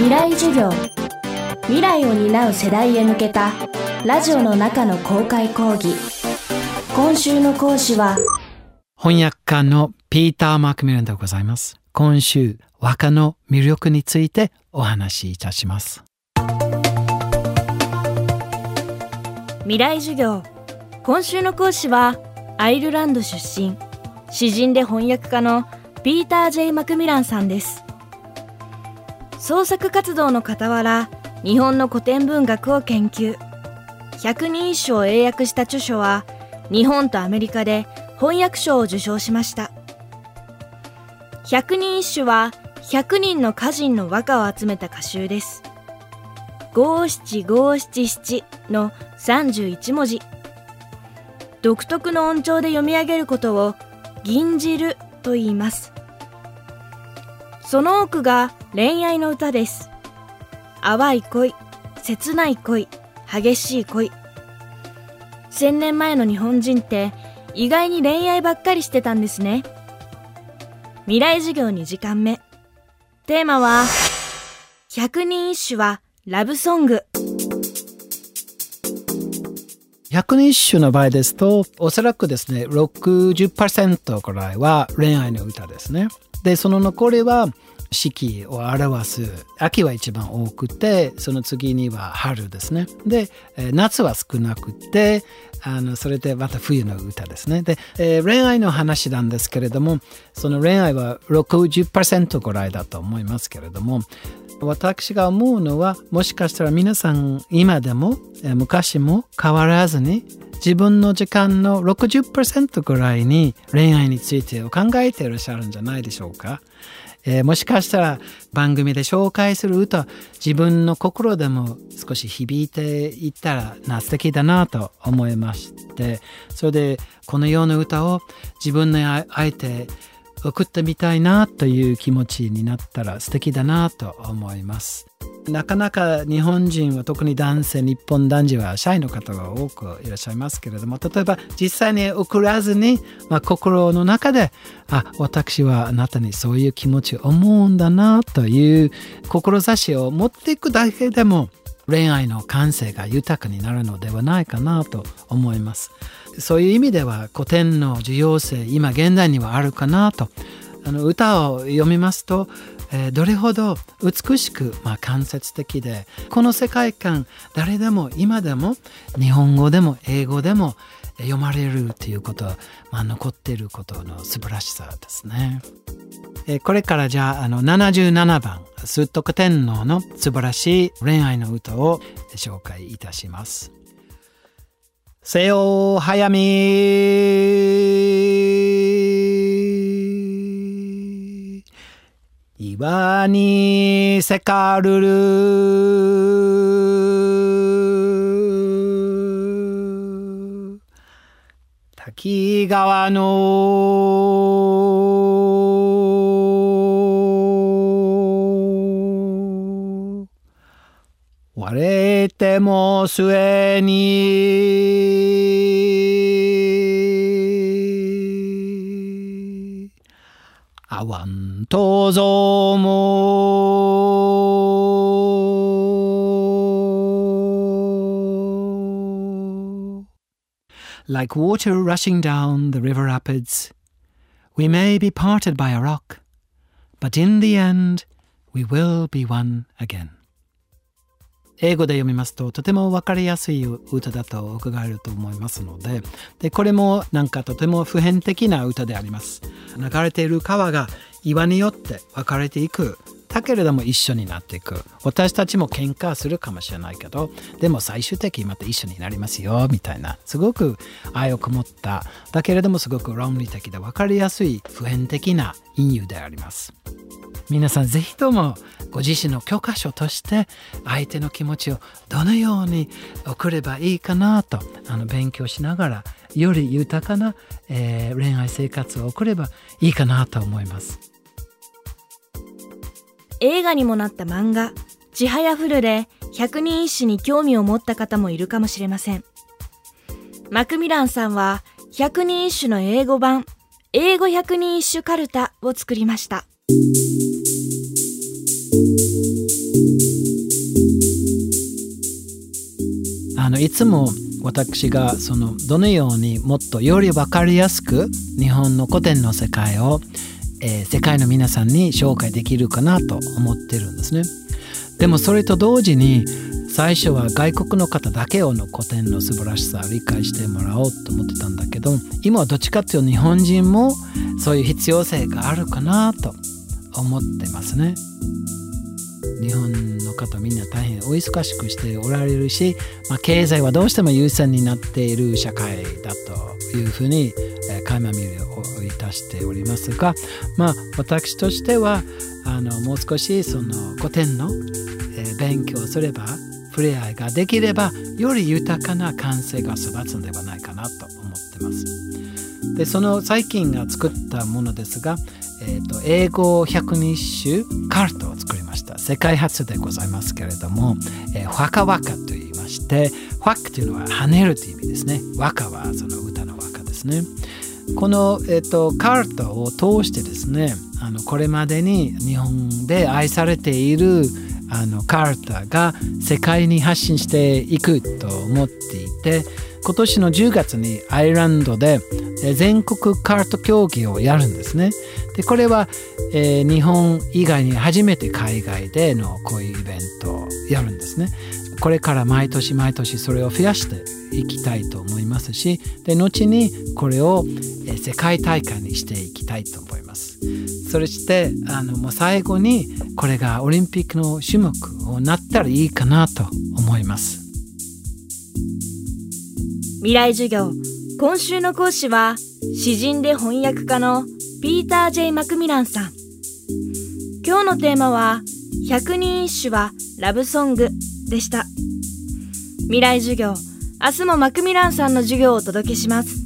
未来授業。未来を担う世代へ向けたラジオの中の公開講義。今週の講師は翻訳家のピーター・マクミランでございます。今週和歌の魅力についてお話しいたします。未来授業。今週の講師はアイルランド出身。詩人で翻訳家のピーター・ジェイ・マクミランさんです創作活動の傍ら日本の古典文学を研究。百人一首を英訳した著書は日本とアメリカで翻訳賞を受賞しました。百人一首は100人の歌人の和歌を集めた歌集です。五七五七七の31文字。独特の音調で読み上げることを吟じると言います。その多くが恋愛の歌です。淡い恋切ない恋激しい恋。千年前の日本人って意外に恋愛ばっかりしてたんですね。未来授業2時間目。テーマは百人一首はラブソング。百人一首の場合ですとおそらくですね60%くらいは恋愛の歌ですね。でその残りは四季を表す秋は一番多くてその次には春ですね。で夏は少なくてあのそれでまた冬の歌ですね。で、えー、恋愛の話なんですけれどもその恋愛は60%ぐらいだと思いますけれども私が思うのはもしかしたら皆さん今でも昔も変わらずに自分の時間の60%ぐらいに恋愛についてを考えていらっしゃるんじゃないでしょうか。えー、もしかしたら番組で紹介する歌自分の心でも少し響いていったらな素敵だなと思いましてそれでこのような歌を自分の相手送ってみたいなという気持ちになったら素敵だなと思います。なかなか日本人は特に男性日本男児はシャイの方が多くいらっしゃいますけれども例えば実際に送らずに、まあ、心の中であ私はあなたにそういう気持ちを思うんだなという志を持っていくだけでも恋愛の感性が豊かになるのではないかなと思います。そういう意味では古典の重要性今現代にはあるかなとあの歌を読みますとえー、どれほど美しく、まあ、間接的でこの世界観誰でも今でも日本語でも英語でも読まれるということは、まあ、残っていることの素晴らしさですね。えー、これからじゃああの77番「崇徳天皇の素晴らしい恋愛の歌」を紹介いたします。せよ早見岩にせかるる。滝川の。割れても末に。aguantoso. Like water rushing down the river rapids, we may be parted by a rock, but in the end we will be one again. 英語で読みますととても分かりやすい歌だと伺えると思いますのででこれもなんかとても普遍的な歌であります。流れている川が岩によって分かれていくだけれども一緒になっていく。私たちも喧嘩するかもしれないけどでも最終的にまた一緒になりますよみたいなすごく愛をこもっただけれどもすごく論理的で分かりやすい普遍的な隠喩であります。皆さんぜひともご自身の教科書として相手の気持ちをどのように送ればいいかなとあの勉強しながらより豊かな、えー、恋愛生活を送ればいいかなと思います映画にもなった漫画「ちはやふる」で百人一首に興味を持った方もいるかもしれませんマクミランさんは百人一首の英語版英語百人一首カルタを作りました。のいつも私がそのどのようにもっとより分かりやすく日本の古典の世界を、えー、世界の皆さんに紹介できるかなと思ってるんですね。でもそれと同時に最初は外国の方だけをの古典の素晴らしさを理解してもらおうと思ってたんだけど今はどっちかっていうと日本人もそういう必要性があるかなと思ってますね。日本の方みんな大変お忙しくしておられるし、まあ、経済はどうしても優先になっている社会だというふうに、えー、垣間見るをいたしておりますが、まあ、私としてはあのもう少しその古典の、え、勉強すれば触れ合いができればより豊かな感性が育つのではないかなと思ってます。でその最近が作ったものですが、えーと、英語120日種カルトを作りました。世界初でございますけれども、えー、ファカワカと言いましてファックというのは跳ねるという意味ですね。ワカはその歌の和歌ですね。この、えーと、カルトを通してですねあのこれまでに日本で愛されているあのカルタが世界に発信していくと思っていて今年の10月にアイランドで全国カート競技をやるんですね。でこれは、えー、日本以外に初めて海外でのこういうイベントをやるんですね。これから毎年毎年それを増やしていきたいと思いますしで後にこれを世界大会にしていきたいと思います。そしてあのもう最後にこれがオリンピックの種目をなったらいいかなと思います。未来授業今週の講師は詩人で翻訳家のピーター・ジェイ・マクミランさん。今日のテーマは百人一首はラブソングでした。未来授業明日もマクミランさんの授業をお届けします。